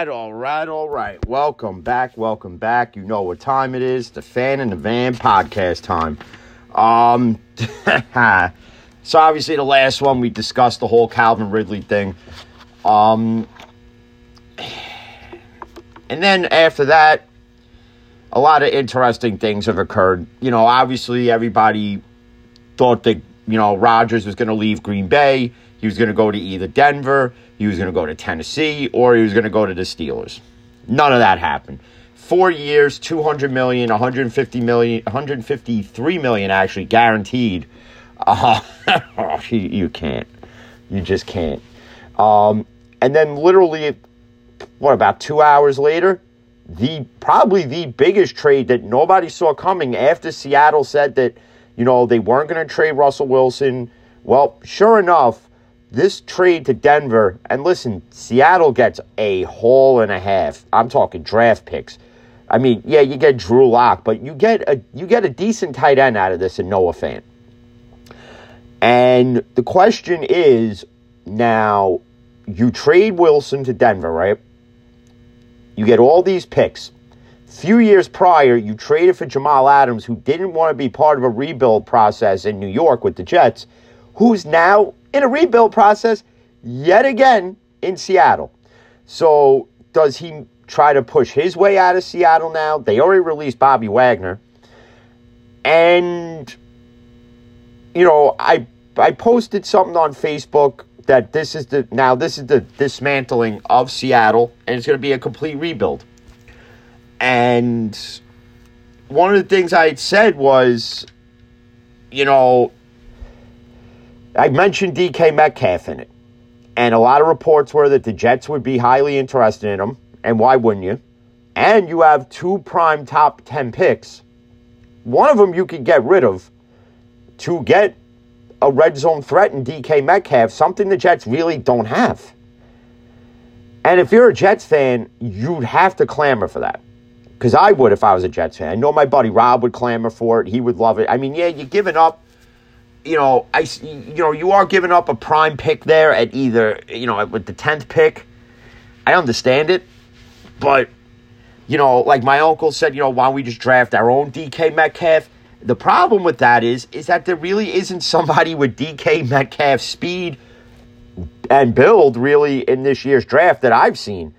All right, all right, all right. Welcome back, welcome back. You know what time it is. The Fan in the Van podcast time. Um so obviously the last one we discussed the whole Calvin Ridley thing. Um and then after that a lot of interesting things have occurred. You know, obviously everybody thought that, you know, Rodgers was going to leave Green Bay. He was going to go to either Denver, he was going to go to Tennessee, or he was going to go to the Steelers. None of that happened. Four years, 200 million, 150 million, 153 million actually guaranteed. Uh, you, you can't. You just can't. Um, and then literally, what, about two hours later, the probably the biggest trade that nobody saw coming after Seattle said that, you know, they weren't going to trade Russell Wilson. Well, sure enough, this trade to Denver, and listen, Seattle gets a haul and a half. I'm talking draft picks. I mean, yeah, you get Drew Lock, but you get a you get a decent tight end out of this in Noah Fant. And the question is now, you trade Wilson to Denver, right? You get all these picks. Few years prior, you traded for Jamal Adams, who didn't want to be part of a rebuild process in New York with the Jets, who's now in a rebuild process yet again in Seattle. So, does he try to push his way out of Seattle now? They already released Bobby Wagner. And you know, I I posted something on Facebook that this is the now this is the dismantling of Seattle and it's going to be a complete rebuild. And one of the things I had said was you know, I mentioned DK Metcalf in it. And a lot of reports were that the Jets would be highly interested in him. And why wouldn't you? And you have two prime top 10 picks. One of them you could get rid of to get a red zone threat in DK Metcalf, something the Jets really don't have. And if you're a Jets fan, you'd have to clamor for that. Because I would if I was a Jets fan. I know my buddy Rob would clamor for it. He would love it. I mean, yeah, you're giving up you know, I you know you are giving up a prime pick there at either you know with the tenth pick. I understand it, but you know, like my uncle said, you know, why don't we just draft our own DK Metcalf? The problem with that is, is that there really isn't somebody with DK Metcalf speed and build really in this year's draft that I've seen.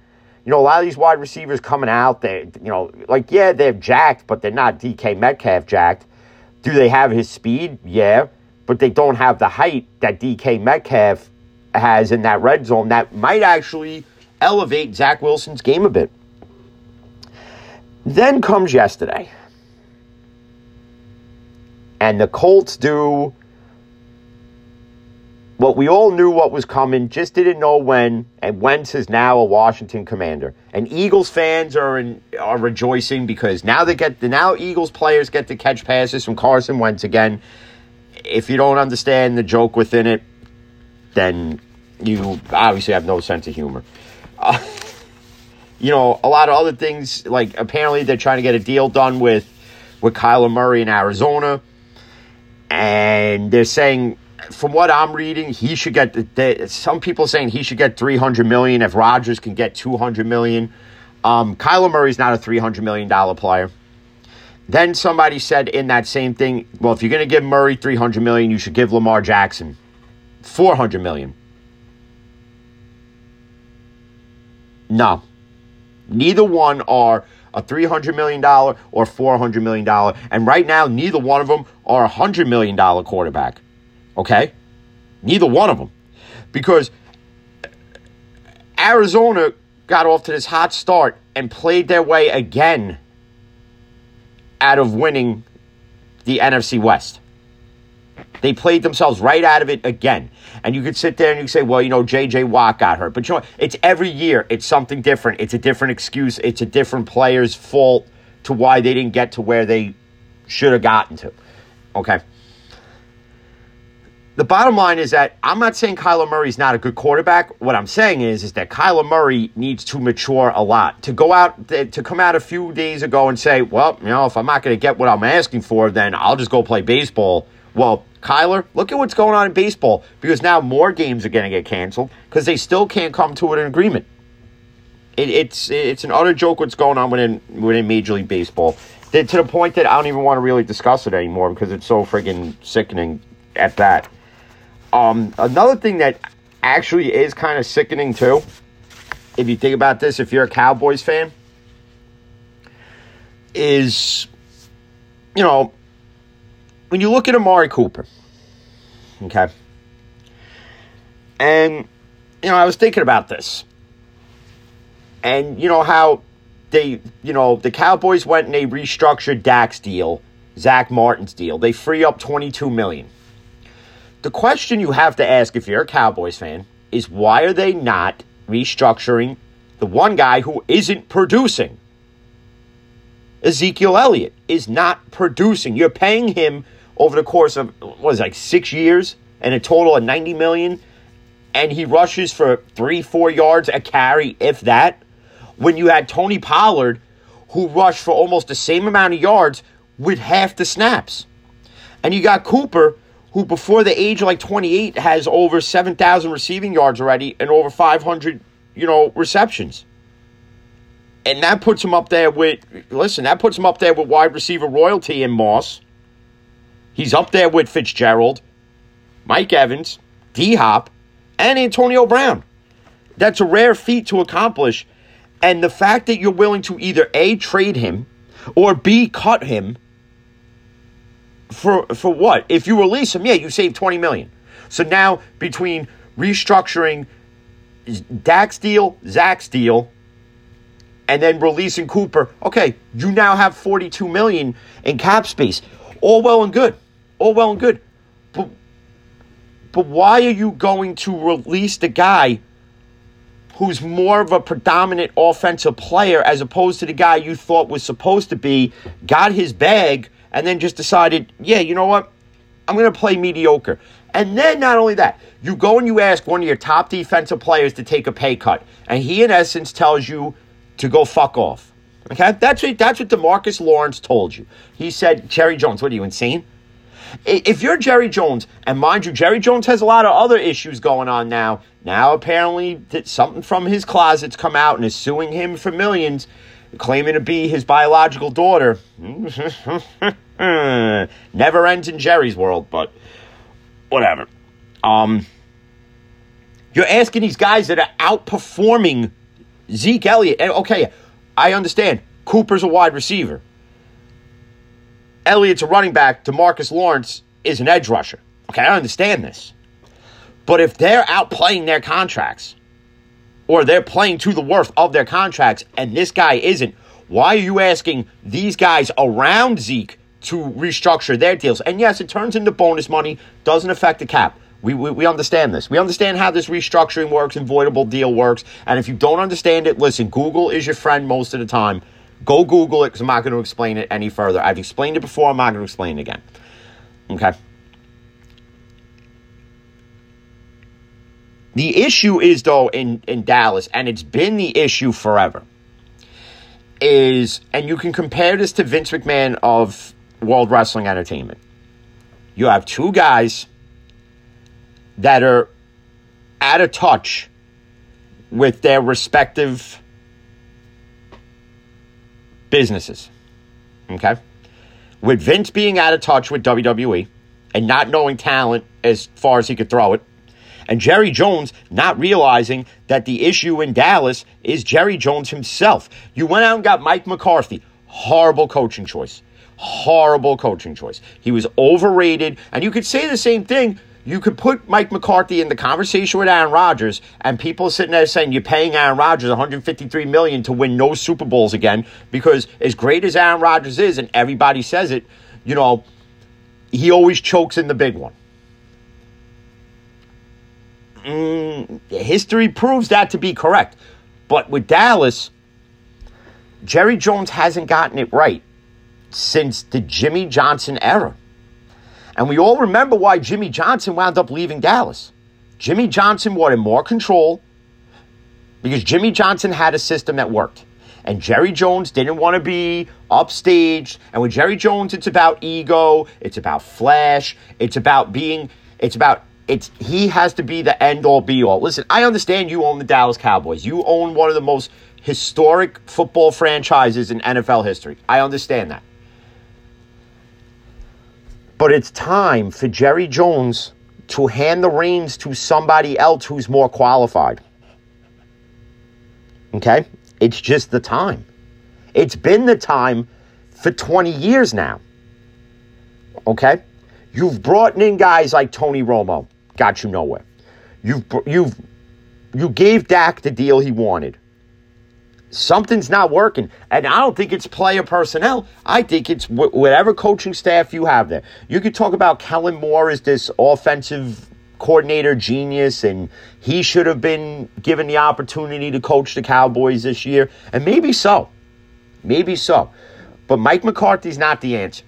You know, a lot of these wide receivers coming out, they, you know, like yeah, they're jacked, but they're not DK Metcalf jacked. Do they have his speed? Yeah but they don't have the height that DK Metcalf has in that red zone that might actually elevate Zach Wilson's game a bit. Then comes yesterday. And the Colts do what we all knew what was coming, just didn't know when. And Wentz is now a Washington commander. And Eagles fans are in, are rejoicing because now they get the now Eagles players get to catch passes from Carson Wentz again if you don't understand the joke within it, then you obviously have no sense of humor. Uh, you know, a lot of other things, like apparently they're trying to get a deal done with, with Kyler Murray in Arizona. And they're saying, from what I'm reading, he should get, the, some people saying he should get 300 million if Rodgers can get 200 million. Um, Kyler Murray's not a $300 million player. Then somebody said in that same thing, well, if you're going to give Murray 300 million, you should give Lamar Jackson 400 million. No. Neither one are a $300 million or $400 million. And right now, neither one of them are a $100 million quarterback. Okay? Neither one of them. Because Arizona got off to this hot start and played their way again out of winning the NFC West. They played themselves right out of it again. And you could sit there and you could say, well, you know, JJ Watt got hurt. But you know? It's every year, it's something different. It's a different excuse. It's a different player's fault to why they didn't get to where they should have gotten to. Okay the bottom line is that I'm not saying Kyler Murray's not a good quarterback. What I'm saying is, is that Kyler Murray needs to mature a lot. To go out, to come out a few days ago and say, well, you know, if I'm not going to get what I'm asking for, then I'll just go play baseball. Well, Kyler, look at what's going on in baseball because now more games are going to get canceled because they still can't come to an agreement. It, it's it's an utter joke what's going on within within Major League Baseball. to the point that I don't even want to really discuss it anymore because it's so friggin' sickening at that. Um, another thing that actually is kind of sickening too, if you think about this, if you're a Cowboys fan, is you know when you look at Amari Cooper, okay, and you know I was thinking about this and you know how they, you know, the Cowboys went and they restructured Dak's deal, Zack Martin's deal. They free up 22 million. The question you have to ask if you're a Cowboys fan is why are they not restructuring the one guy who isn't producing? Ezekiel Elliott is not producing. You're paying him over the course of what was it, like six years and a total of 90 million, and he rushes for three, four yards a carry, if that when you had Tony Pollard, who rushed for almost the same amount of yards with half the snaps. And you got Cooper, who before the age of like 28 has over 7,000 receiving yards already and over 500, you know, receptions. And that puts him up there with, listen, that puts him up there with wide receiver royalty in Moss. He's up there with Fitzgerald, Mike Evans, D Hop, and Antonio Brown. That's a rare feat to accomplish and the fact that you're willing to either A, trade him, or B, cut him for for what? If you release him, yeah, you save 20 million. So now between restructuring Dak's deal, Zack's deal, and then releasing Cooper, okay, you now have 42 million in cap space. All well and good. All well and good. But but why are you going to release the guy who's more of a predominant offensive player as opposed to the guy you thought was supposed to be, got his bag, and then just decided, yeah, you know what? I'm going to play mediocre. And then not only that, you go and you ask one of your top defensive players to take a pay cut, and he in essence tells you to go fuck off. Okay, that's what that's what Demarcus Lawrence told you. He said, Jerry Jones, what are you insane? If you're Jerry Jones, and mind you, Jerry Jones has a lot of other issues going on now. Now, apparently, something from his closet's come out and is suing him for millions, claiming to be his biological daughter. Never ends in Jerry's world, but whatever. Um, you're asking these guys that are outperforming Zeke Elliott. And okay, I understand. Cooper's a wide receiver. Elliott's a running back. Demarcus Lawrence is an edge rusher. Okay, I understand this. But if they're outplaying their contracts, or they're playing to the worth of their contracts, and this guy isn't, why are you asking these guys around Zeke to restructure their deals? And yes, it turns into bonus money, doesn't affect the cap. We, we, we, understand this. We understand how this restructuring works and voidable deal works. And if you don't understand it, listen, Google is your friend most of the time. Go Google it because I'm not going to explain it any further. I've explained it before, I'm not going to explain it again. Okay? The issue is, though, in, in Dallas, and it's been the issue forever, is, and you can compare this to Vince McMahon of World Wrestling Entertainment. You have two guys that are out of touch with their respective businesses. Okay? With Vince being out of touch with WWE and not knowing talent as far as he could throw it, and Jerry Jones not realizing that the issue in Dallas is Jerry Jones himself. You went out and got Mike McCarthy. Horrible coaching choice. Horrible coaching choice. He was overrated. And you could say the same thing. You could put Mike McCarthy in the conversation with Aaron Rodgers, and people sitting there saying you're paying Aaron Rodgers 153 million to win no Super Bowls again because as great as Aaron Rodgers is, and everybody says it, you know, he always chokes in the big one. Mm, history proves that to be correct. But with Dallas, Jerry Jones hasn't gotten it right since the Jimmy Johnson era. And we all remember why Jimmy Johnson wound up leaving Dallas. Jimmy Johnson wanted more control because Jimmy Johnson had a system that worked. And Jerry Jones didn't want to be upstaged. And with Jerry Jones, it's about ego, it's about flash, it's about being, it's about it's he has to be the end all be all. Listen, I understand you own the Dallas Cowboys. You own one of the most historic football franchises in NFL history. I understand that. But it's time for Jerry Jones to hand the reins to somebody else who's more qualified. Okay? It's just the time. It's been the time for 20 years now. Okay? You've brought in guys like Tony Romo, got you nowhere. You've you've you gave Dak the deal he wanted. Something's not working, and I don't think it's player personnel. I think it's wh- whatever coaching staff you have there. You could talk about Kellen Moore as this offensive coordinator genius, and he should have been given the opportunity to coach the Cowboys this year, and maybe so, maybe so. But Mike McCarthy's not the answer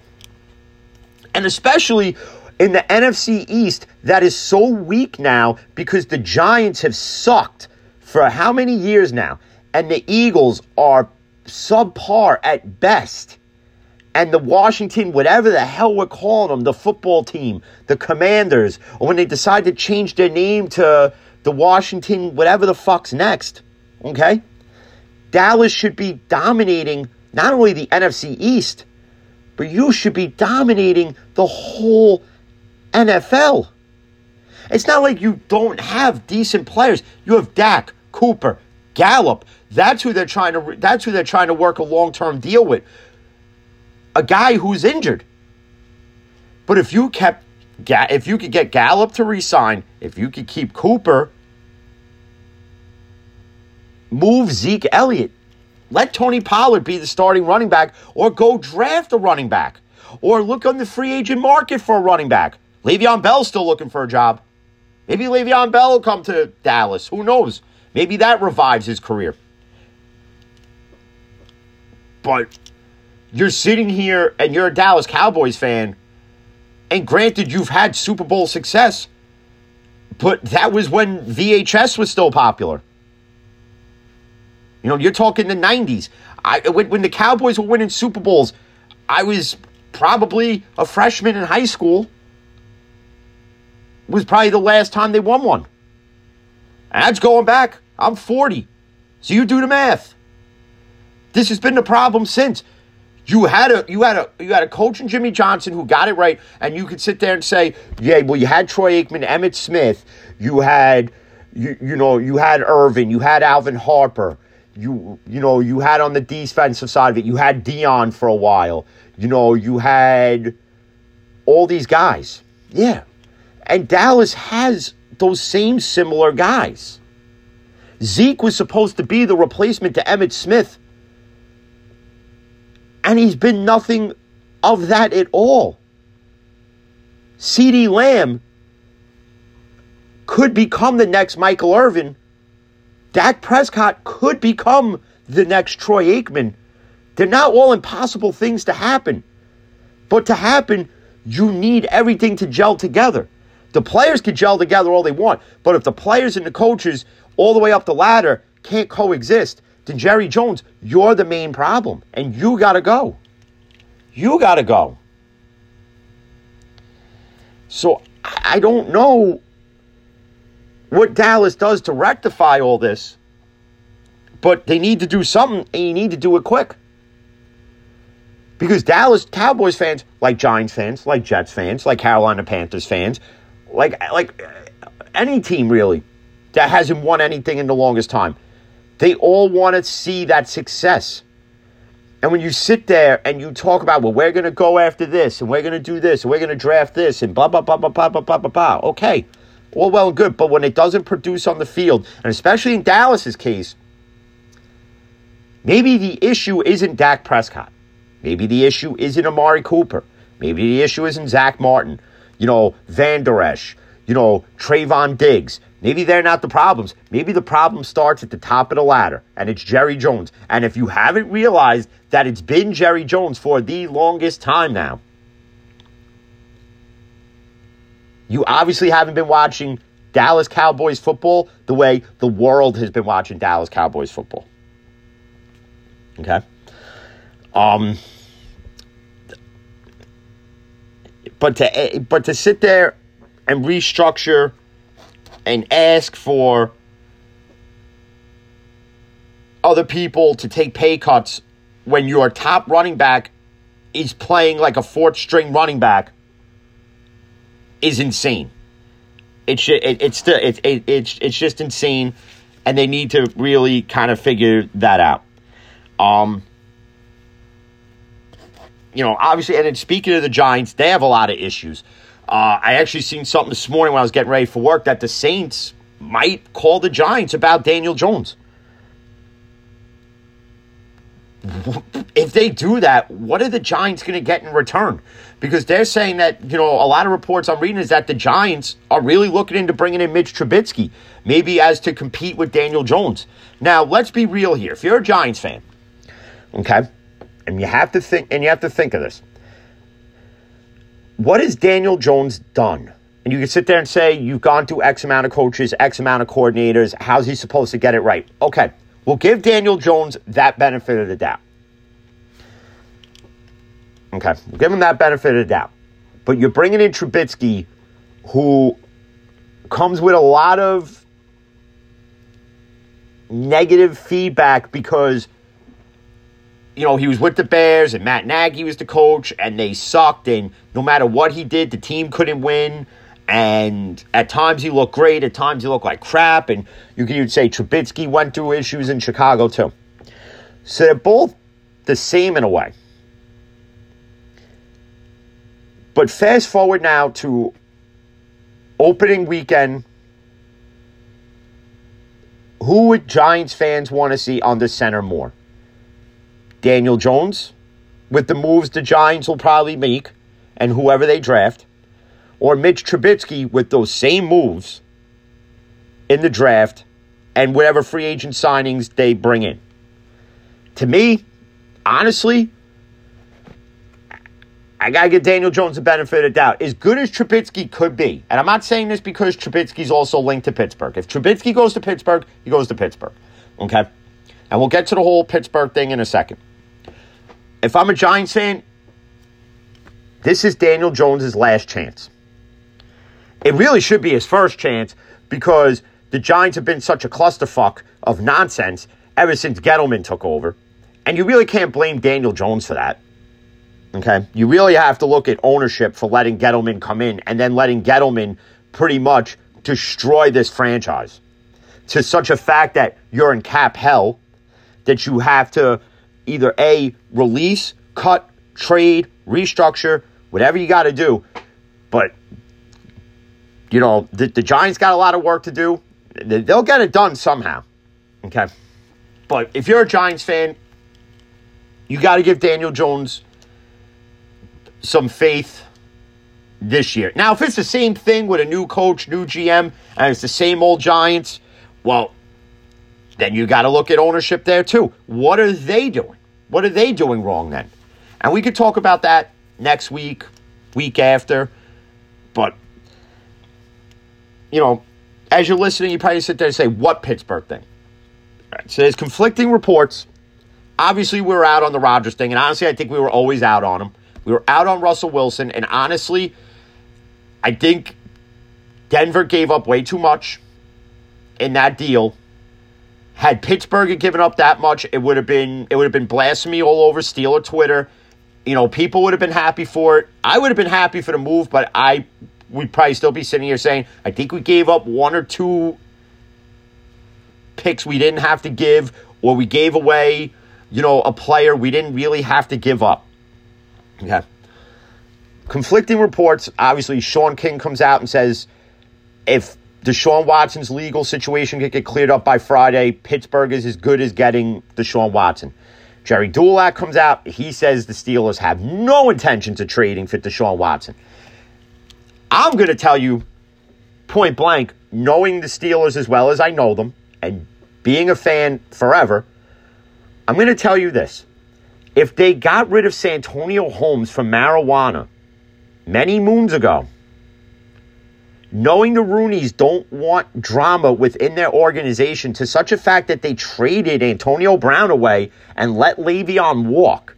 and especially in the NFC East that is so weak now because the Giants have sucked for how many years now, and the Eagles are subpar at best. And the Washington, whatever the hell we're calling them, the football team, the Commanders, or when they decide to change their name to the Washington, whatever the fuck's next, okay? Dallas should be dominating not only the NFC East, but you should be dominating the whole NFL. It's not like you don't have decent players. You have Dak, Cooper, Gallup. That's who they're trying to. That's who they're trying to work a long term deal with. A guy who's injured. But if you kept, if you could get Gallup to resign, if you could keep Cooper, move Zeke Elliott, let Tony Pollard be the starting running back or go draft a running back or look on the free agent market for a running back. Le'Veon Bell's still looking for a job. Maybe Le'Veon Bell will come to Dallas. Who knows? Maybe that revives his career. But you're sitting here and you're a Dallas Cowboys fan, and granted, you've had Super Bowl success, but that was when VHS was still popular. You know, you're talking the 90s. I, when, when the Cowboys were winning Super Bowls, I was probably a freshman in high school. It was probably the last time they won one. And that's going back. I'm 40. So you do the math. This has been the problem since. You had a you had a you had a coach in Jimmy Johnson who got it right, and you could sit there and say, yeah, well, you had Troy Aikman, Emmitt Smith, you had you you know you had Irvin, you had Alvin Harper, you you know you had on the defensive side of it, you had Deion for a while. You know, you had all these guys. Yeah. And Dallas has those same similar guys. Zeke was supposed to be the replacement to Emmitt Smith. And he's been nothing of that at all. CeeDee Lamb could become the next Michael Irvin Dak Prescott could become the next Troy Aikman. They're not all impossible things to happen. But to happen, you need everything to gel together. The players can gel together all they want, but if the players and the coaches all the way up the ladder can't coexist, then Jerry Jones, you're the main problem, and you got to go. You got to go. So I don't know what Dallas does to rectify all this. But they need to do something, and you need to do it quick. Because Dallas Cowboys fans, like Giants fans, like Jets fans, like Carolina Panthers fans, like like uh, any team really that hasn't won anything in the longest time, they all want to see that success. And when you sit there and you talk about, well, we're going to go after this, and we're going to do this, and we're going to draft this, and blah, blah, blah, blah, blah, blah, blah, blah, blah. Okay, all well and good, but when it doesn't produce on the field, and especially in Dallas's case, maybe the issue isn't Dak Prescott. Maybe the issue isn't Amari Cooper. Maybe the issue isn't Zack Martin. You know, Van Der Esch. You know, Trevon Diggs. Maybe they're not the problems. Maybe the problem starts at the top of the ladder, and it's Jerry Jones. And if you haven't realized that it's been Jerry Jones for the longest time now, You obviously haven't been watching Dallas Cowboys football the way the world has been watching Dallas Cowboys football. Okay? Um but to but to sit there and restructure and ask for other people to take pay cuts when your top running back is playing like a fourth string running back is insane. It's it, it's still it, it, it's it's just insane, and they need to really kind of figure that out. Um, you know, obviously, and then speaking of the Giants, they have a lot of issues. Uh, I actually seen something this morning when I was getting ready for work that the Saints might call the Giants about Daniel Jones. If they do that, what are the Giants going to get in return? Because they're saying that, you know, a lot of reports I'm reading is that the Giants are really looking into bringing in Mitch Trubisky, maybe as to compete with Daniel Jones. Now, let's be real here. If you're a Giants fan, okay, and you have to think, and you have to think of this what has Daniel Jones done? And you can sit there and say, you've gone through X amount of coaches, X amount of coordinators. How's he supposed to get it right? Okay, we'll give Daniel Jones that benefit of the doubt. Okay, we'll give him that benefit of the doubt. But you're bringing in Trubisky, who comes with a lot of negative feedback because you know, he was with the Bears and Matt Nagy was the coach and they sucked. And no matter what he did, the team couldn't win. And at times he looked great, at times he looked like crap. And you could say Trubisky went through issues in Chicago too. So they're both the same in a way. But fast forward now to opening weekend. Who would Giants fans want to see on the center more? Daniel Jones with the moves the Giants will probably make and whoever they draft, or Mitch Trubisky with those same moves in the draft and whatever free agent signings they bring in. To me, honestly, I got to give Daniel Jones the benefit of doubt. As good as Trubisky could be, and I'm not saying this because Trubisky's also linked to Pittsburgh. If Trubisky goes to Pittsburgh, he goes to Pittsburgh. Okay? And we'll get to the whole Pittsburgh thing in a second if I'm a Giants fan, this is Daniel Jones's last chance. It really should be his first chance because the Giants have been such a clusterfuck of nonsense ever since Gettleman took over. And you really can't blame Daniel Jones for that. Okay? You really have to look at ownership for letting Gettleman come in and then letting Gettleman pretty much destroy this franchise to such a fact that you're in cap hell that you have to either A, release, cut, trade, restructure, whatever you got to do. But, you know, the, the Giants got a lot of work to do. They'll get it done somehow. Okay. But if you're a Giants fan, you got to give Daniel Jones some faith this year. Now, if it's the same thing with a new coach, new GM, and it's the same old Giants, well, then you got to look at ownership there too. What are they doing? What are they doing wrong then? And we could talk about that next week, week after. But, you know, as you're listening, you probably sit there and say, what Pittsburgh thing? Right, so there's conflicting reports. Obviously, we were out on the Rodgers thing, and honestly, I think we were always out on him. We were out on Russell Wilson, and honestly, I think Denver gave up way too much in that deal had Pittsburgh had given up that much, it would have been it would have been blasphemy all over Steeler Twitter. You know, people would have been happy for it. I would have been happy for the move, but I would probably still be sitting here saying, I think we gave up one or two picks we didn't have to give, or we gave away, you know, a player we didn't really have to give up. Okay. Conflicting reports. Obviously, Sean King comes out and says if Deshaun Watson's legal situation could get cleared up by Friday. Pittsburgh is as good as getting Deshaun Watson. Gerry Dulac comes out. He says the Steelers have no intentions of trading for Deshaun Watson. I'm going to tell you point blank, knowing the Steelers as well as I know them and being a fan forever, I'm going to tell you this. If they got rid of Santonio Holmes from marijuana many moons ago, knowing the Rooneys don't want drama within their organization to such a fact that they traded Antonio Brown away and let Le'Veon walk,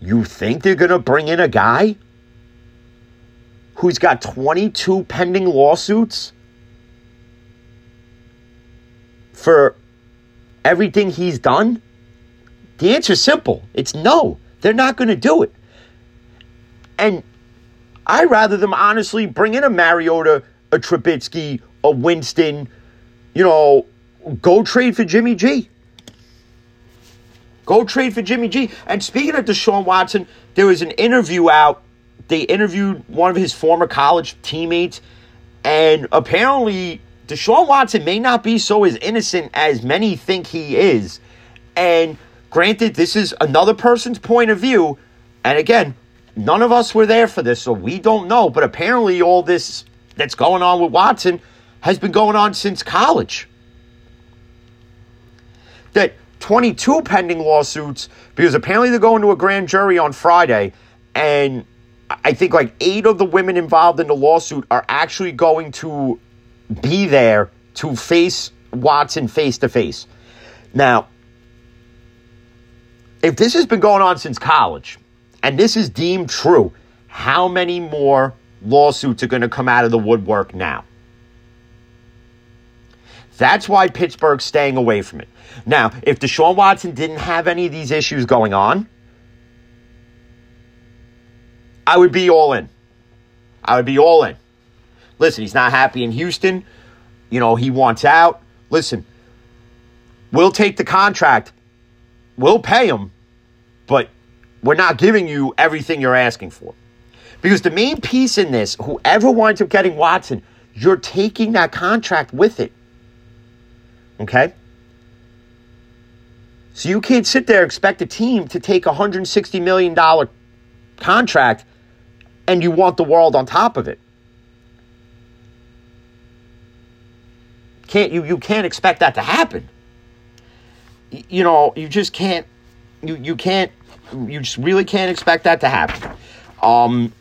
you think they're going to bring in a guy? Who's got 22 pending lawsuits for everything he's done? The answer is simple. It's no. They're not going to do it. And I'd rather them honestly bring in a Mariota, a Trubisky, a Winston, you know, go trade for Jimmy G. Go trade for Jimmy G. And speaking of Deshaun Watson, there was an interview out. They interviewed one of his former college teammates, and apparently Deshaun Watson may not be so as innocent as many think he is. And granted, this is another person's point of view. And again, none of us were there for this, so we don't know. But apparently, all this that's going on with Watson has been going on since college. That 22 pending lawsuits because apparently they're going to a grand jury on Friday, and I think like eight of the women involved in the lawsuit are actually going to be there to face Watson face to face. Now, if this has been going on since college, and this is deemed true, how many more lawsuits are going to come out of the woodwork now? That's why Pittsburgh's staying away from it. Now, if Deshaun Watson didn't have any of these issues going on, I would be all in. I would be all in. Listen, he's not happy in Houston. You know, he wants out. Listen, we'll take the contract. We'll pay him, but we're not giving you everything you're asking for. Because the main piece in this, whoever winds up getting Watson, you're taking that contract with it. Okay? So you can't sit there and expect a team to take a $160 million contract and you want the world on top of it. Can't you you can't expect that to happen. You know, you just can't you you can't you just really can't expect that to happen. Um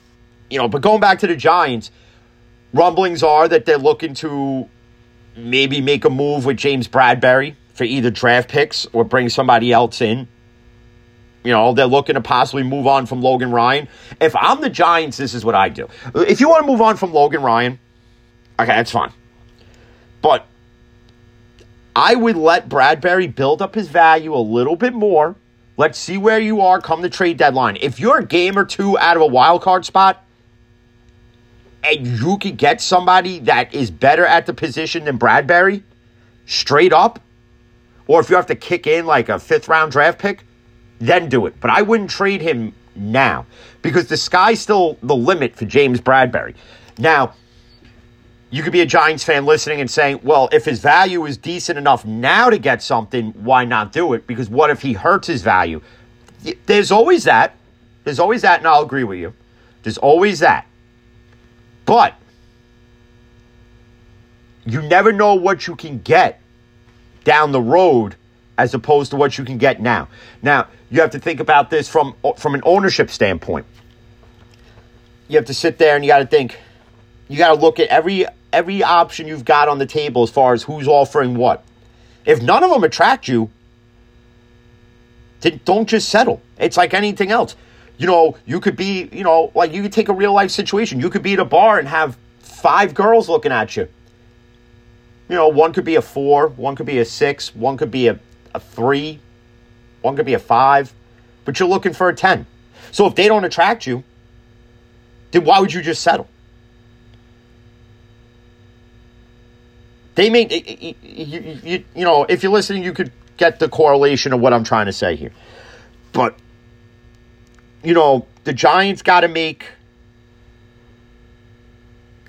you know, but going back to the Giants, rumblings are that they're looking to maybe make a move with James Bradberry for either draft picks or bring somebody else in. You know, they're looking to possibly move on from Logan Ryan. If I'm the Giants, this is what I do. If you want to move on from Logan Ryan, okay, that's fine. But I would let Bradberry build up his value a little bit more. Let's see where you are come the trade deadline. If you're a game or two out of a wild card spot, and you could get somebody that is better at the position than Bradberry, straight up, or if you have to kick in like a fifth round draft pick, then do it. But I wouldn't trade him now because the sky's still the limit for James Bradberry. Now, you could be a Giants fan listening and saying, well, if his value is decent enough now to get something, why not do it? Because what if he hurts his value? There's always that. There's always that, and I'll agree with you. There's always that. But you never know what you can get down the road as opposed to what you can get now. Now, you have to think about this from from an ownership standpoint. You have to sit there and you got to think you got to look at every every option you've got on the table as far as who's offering what. If none of them attract you, don't just settle. It's like anything else you know, you could be, you know, like you could take a real life situation. You could be at a bar and have five girls looking at you. You know, one could be a four, one could be a six, one could be a, a three, one could be a five, but you're looking for a 10. So if they don't attract you, then why would you just settle? They may, you, you, you know, if you're listening, you could get the correlation of what I'm trying to say here. But you know, the Giants got to make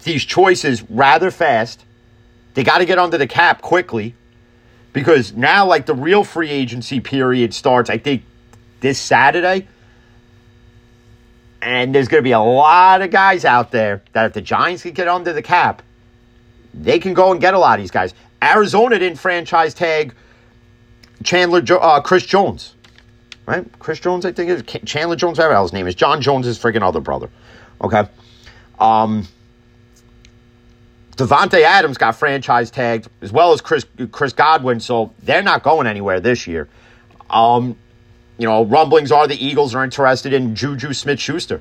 these choices rather fast. They got to get under the cap quickly because now, like, the real free agency period starts, I think, this Saturday. And there's going to be a lot of guys out there that if the Giants can get under the cap, they can go and get a lot of these guys. Arizona didn't franchise tag Chandler uh, Chris Jones right? Chris Jones, I think is Chandler Jones, whatever his name is. Jon Jones' is freaking other brother. Okay. Um, Davante Adams got franchise tagged as well as Chris Chris Godwin, so they're not going anywhere this year. Um, you know, rumblings are the Eagles are interested in Juju Smith Schuster.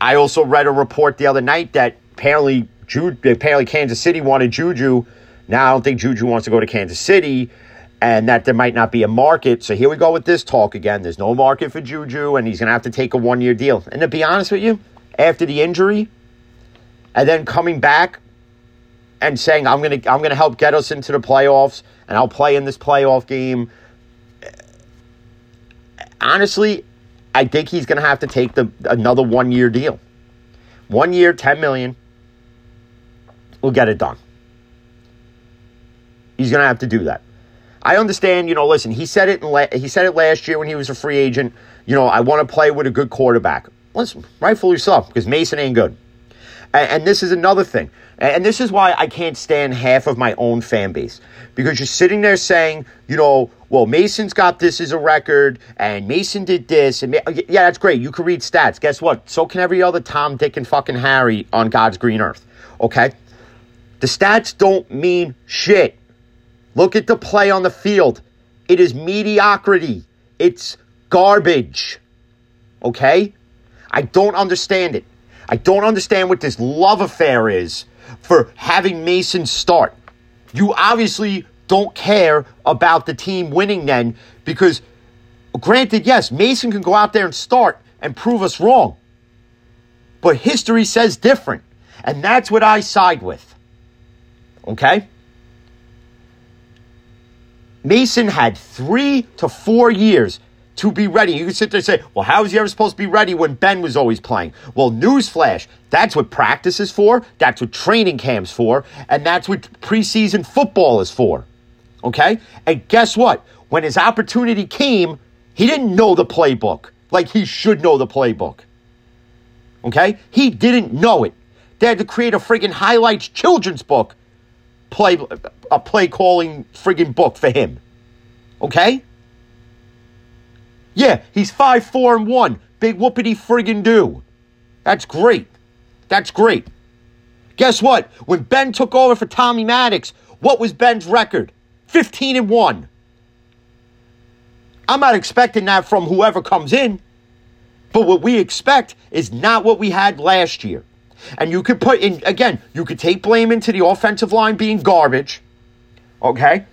I also read a report the other night that apparently, Ju- apparently Kansas City wanted Juju. Now I don't think Juju wants to go to Kansas City, and that there might not be a market. So here we go with this talk again. There's no market for Juju, and he's going to have to take a one year deal. And to be honest with you, after the injury, and then coming back and saying I'm to I'm to help get us into the playoffs, and I'll play in this playoff game. Honestly, I think he's to have to take the another one year deal. One year, ten million. We'll get it done. He's to have to do that. I understand. You know, listen. He said it. La- he said it last year when he was a free agent. You know, I want to play with a good quarterback. Listen, rightfully so, because Mason ain't good. And, and this is another thing. And this is why I can't stand half of my own fan base. Because you're sitting there saying, you know, well, Mason's got this as a record, and Mason did this. And yeah, that's great. You can read stats. Guess what? So can every other Tom, Dick, and fucking Harry on God's green earth. Okay? The stats don't mean shit. Look at the play on the field. It is mediocrity. It's garbage. Okay? I don't understand it. I don't understand what this love affair is for having Mason start. You obviously don't care about the team winning then because, granted, yes, Mason can go out there and start and prove us wrong. But history says different. And that's what I side with. Okay? Mason had three to four years to be ready. You can sit there and say, well, how was he ever supposed to be ready when Ben was always playing? Well, newsflash, that's what practice is for, that's what training camp's for, and that's what preseason football is for. Okay? And guess what? When his opportunity came, he didn't know the playbook like he should know the playbook. Okay? He didn't know it. They had to create a friggin' highlights children's book, play a play calling friggin' book for him. Okay? Yeah, he's five, four, and one. Big whoopity friggin' do. That's great. That's great. Guess what? When Ben took over for Tommy Maddox, what was Ben's record? 15 and 1. I'm not expecting that from whoever comes in. But what we expect is not what we had last year. And you could put in, again, you could take blame into the offensive line being garbage. Okay?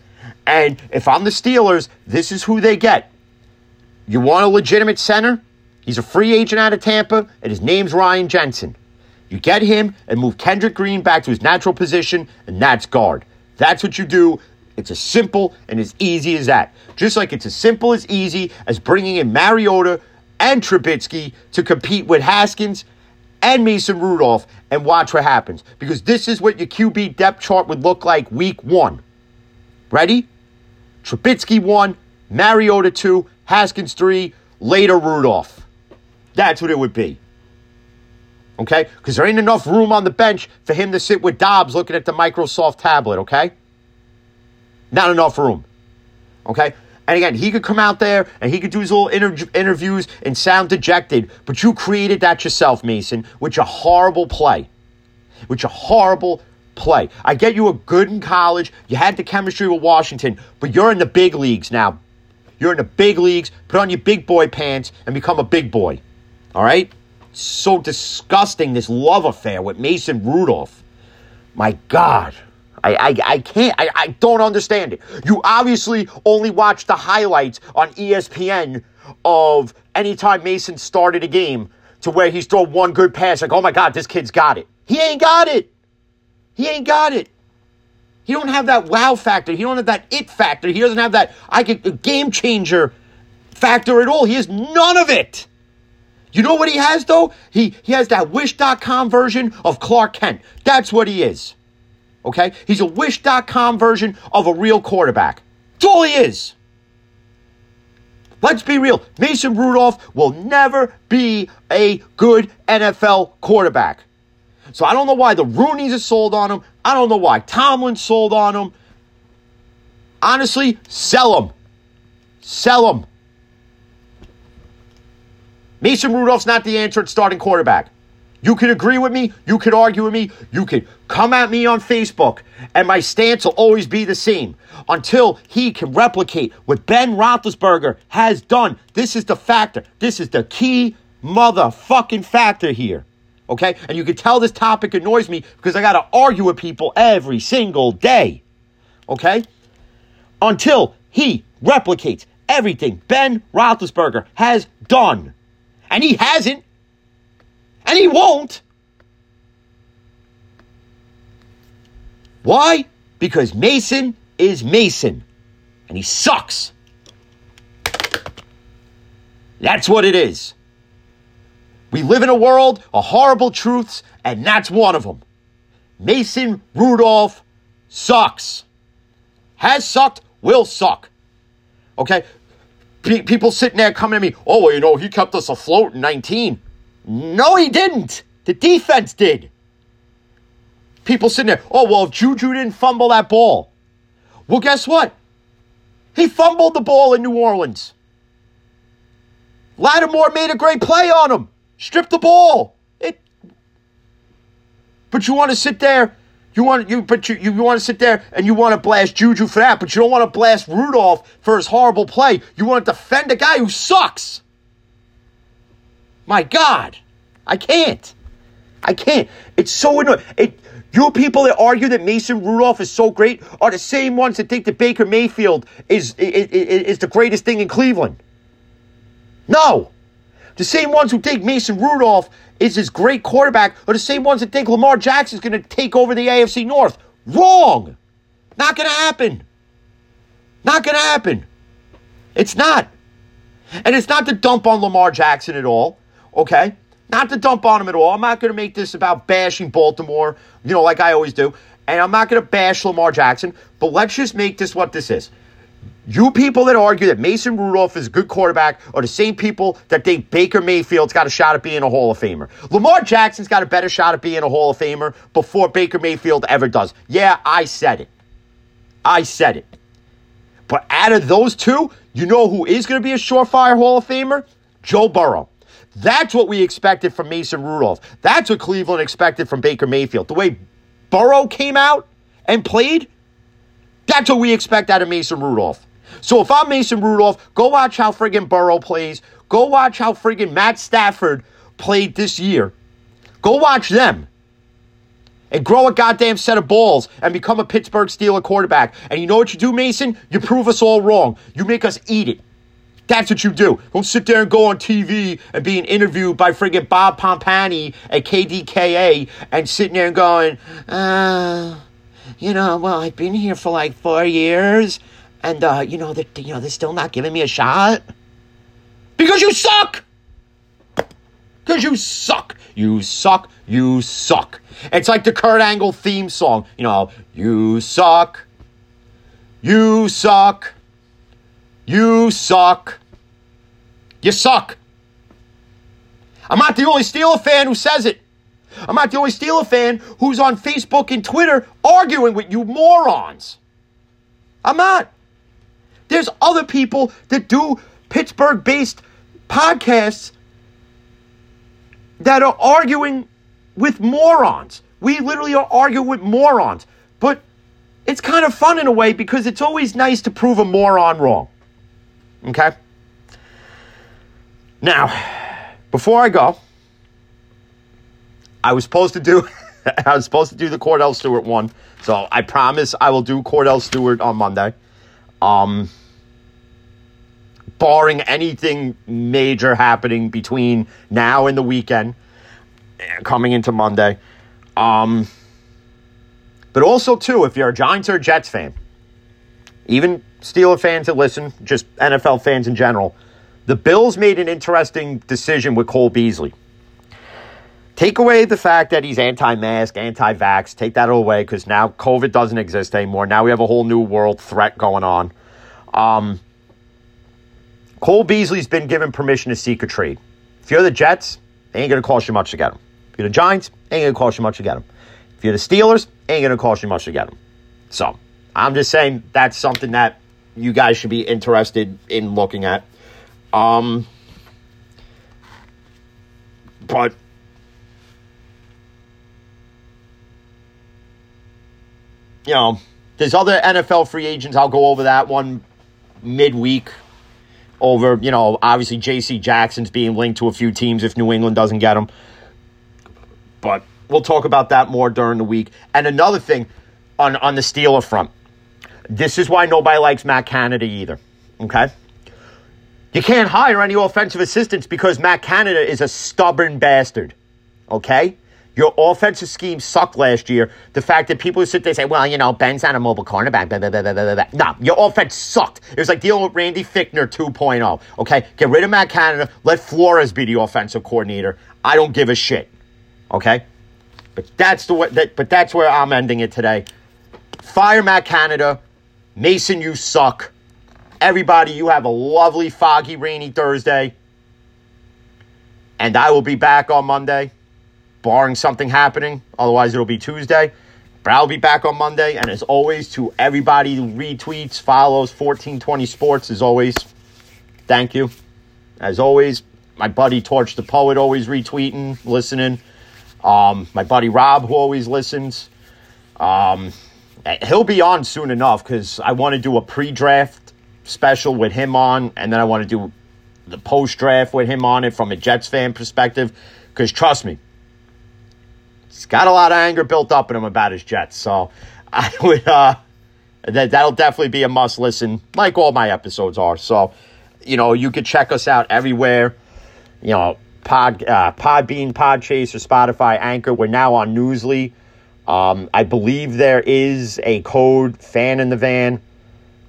And if I'm the Steelers, this is who they get. You want a legitimate center? He's a free agent out of Tampa, and his name's Ryan Jensen. You get him and move Kendrick Green back to his natural position, and that's guard. That's what you do. It's as simple and as easy as that. Just like it's as simple as easy as bringing in Mariota and Trubisky to compete with Haskins and Mason Rudolph and watch what happens. Because this is what your QB depth chart would look like week one. Ready? Trubisky one, Mariota two, Haskins three, later Rudolph. That's what it would be. Okay? Because there ain't enough room on the bench for him to sit with Dobbs looking at the Microsoft tablet, okay? Not enough room. Okay? And again, he could come out there and he could do his little inter- interviews and sound dejected, but you created that yourself, Mason, which a horrible play. Which a horrible play. I get you were good in college, you had the chemistry with Washington, but you're in the big leagues now, you're in the big leagues. Put on your big boy pants and become a big boy. All right? So disgusting, this love affair with Mason Rudolph. My God. I, I, I can't, I, I don't understand it. You obviously only watch the highlights on ESPN of anytime Mason started a game to where he's thrown one good pass, like, oh my God, this kid's got it. He ain't got it. He ain't got it. He don't have that wow factor. He don't have that it factor. He doesn't have that I could uh, game changer factor at all. He has none of it. You know what he has though? He he has that wish.com version of Clark Kent. That's what he is. Okay? He's a wish.com version of a real quarterback. That's all he is. Let's be real. Mason Rudolph will never be a good NFL quarterback. So I don't know why the Rooneys are sold on him. I don't know why Tomlin sold on him. Honestly, sell him. Sell him. Mason Rudolph's not the answer at starting quarterback. You can agree with me. You can argue with me. You can come at me on Facebook, and my stance will always be the same until he can replicate what Ben Roethlisberger has done. This is the factor. This is the key motherfucking factor here. Okay? And you can tell this topic annoys me because I got to argue with people every single day. Okay? Until he replicates everything Ben Roethlisberger has done. And he hasn't. And he won't. Why? Because Mason is Mason. And he sucks. That's what it is. We live in a world of horrible truths, and that's one of them. Mason Rudolph sucks. Has sucked, will suck. Okay? P- people sitting there coming at me, oh, well, you know, he kept us afloat in 19. No, he didn't. The defense did. People sitting there, oh, well, if Juju didn't fumble that ball. Well, guess what? He fumbled the ball in New Orleans. Lattimore made a great play on him. Strip the ball. It. But you want to sit there. You want you, but you, you want to sit there and you want to blast Juju for that, but you don't want to blast Rudolph for his horrible play. You want to defend a guy who sucks. My God, I can't. I can't. It's so annoying. It, you people that argue that Mason Rudolph is so great are the same ones that think that Baker Mayfield is, is, is the greatest thing in Cleveland. No. The same ones who think Mason Rudolph is this great quarterback are the same ones that think Lamar Jackson is going to take over the AFC North. Wrong. Not going to happen. Not going to happen. It's not. And it's not to dump on Lamar Jackson at all, okay? Not to dump on him at all. I'm not going to make this about bashing Baltimore, you know, like I always do. And I'm not going to bash Lamar Jackson, but let's just make this what this is. You people that argue that Mason Rudolph is a good quarterback are the same people that think Baker Mayfield's got a shot at being a Hall of Famer. Lamar Jackson's got a better shot at being a Hall of Famer before Baker Mayfield ever does. Yeah, I said it. I said it. But out of those two, you know who is going to be a surefire Hall of Famer? Joe Burrow. That's what we expected from Mason Rudolph. That's what Cleveland expected from Baker Mayfield. The way Burrow came out and played, that's what we expect out of Mason Rudolph. So if I'm Mason Rudolph, go watch how friggin' Burrow plays. Go watch how friggin' Matt Stafford played this year. Go watch them. And grow a goddamn set of balls and become a Pittsburgh Steeler quarterback. And you know what you do, Mason? You prove us all wrong. You make us eat it. That's what you do. Don't sit there and go on TV and being interviewed by friggin' Bob Pompeani at KDKA and sitting there and going, uh, you know, well, I've been here for like four years and uh, you know that you know they're still not giving me a shot because you suck. Because you suck. You suck. You suck. It's like the Kurt Angle theme song. You know, you suck. You suck. You suck. You suck. I'm not the only Steeler fan who says it. I'm not the only Steeler fan who's on Facebook and Twitter arguing with you morons. I'm not. There's other people that do Pittsburgh based podcasts that are arguing with morons. We literally are arguing with morons. But it's kind of fun in a way because it's always nice to prove a moron wrong. Okay? Now, before I go, I was supposed to do I was supposed to do the Kordell Stewart one. So I promise I will do Kordell Stewart on Monday. Um barring anything major happening between now and the weekend, coming into Monday. Um, but also, too, if you're a Giants or a Jets fan, even Steeler fans that listen, just NFL fans in general, the Bills made an interesting decision with Cole Beasley. Take away the fact that he's anti mask, anti vax, take that all away because now COVID doesn't exist anymore. Now we have a whole new world threat going on. Um, Cole Beasley's been given permission to seek a trade. If you're the Jets, they ain't going to cost you much to get him. If you're the Giants, ain't going to cost you much to get him. If you're the Steelers, ain't going to cost you much to get him. So I'm just saying that's something that you guys should be interested in looking at. Um, but you know, there's other NFL free agents. I'll go over that one midweek over, you know, obviously J.C. Jackson's being linked to a few teams if New England doesn't get him. but we'll talk about that more during the week. And another thing on, on the Steeler front, this is why nobody likes Matt Canada either. Okay? You can't hire any offensive assistants because Matt Canada is a stubborn bastard. Okay? Your offensive scheme sucked last year. The fact that people who sit there and say, well, you know, Ben's not a mobile cornerback. Blah, blah, blah, blah, blah. No, your offense sucked. It was like dealing with Randy Fichtner 2.0. Okay? Get rid of Matt Canada. Let Flores be the offensive coordinator. I don't give a shit. Okay? But that's the way, that, but that's where I'm ending it today. Fire Matt Canada. Mason, you suck. Everybody, you have a lovely, foggy, rainy Thursday. And I will be back on Monday, barring something happening. Otherwise, it'll be Tuesday. But I'll be back on Monday. And as always, to everybody who retweets, follows 1420 Sports, as always, thank you. As always, my buddy Torch the Poet always retweeting, listening. Um, my buddy Rob, who always listens. Um, he'll be on soon enough because I want to do a pre draft special with him on, and then I want to do the post draft with him on it from a Jets fan perspective. Because trust me, he's got a lot of anger built up in him about his Jets. So I would uh, that that'll definitely be a must listen, like all my episodes are. So you know you could check us out everywhere. You know, Pod uh, Podbean, Podchaser, Spotify, Anchor. We're now on Newsly. Um, I believe there is a code fan in the van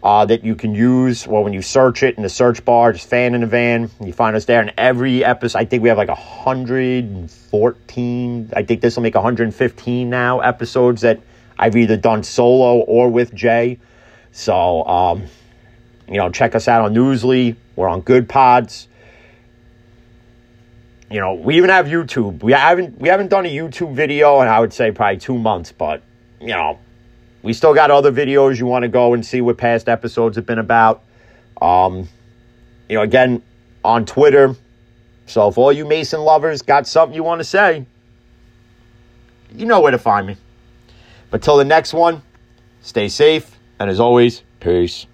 uh, that you can use. Well, when you search it in the search bar, just fan in the van, you find us there. And every episode, I think we have like 114. I think this will make 115 now episodes that I've either done solo or with Jay. So, um, you know, check us out on Newsly. We're on Good Pods. You know, we even have YouTube. We haven't we haven't done a YouTube video in I would say probably two months, but you know, we still got other videos you want to go and see what past episodes have been about. Um, you know, again, on Twitter. So if all you Mason lovers got something you want to say, you know where to find me. But till the next one, stay safe, and as always, peace.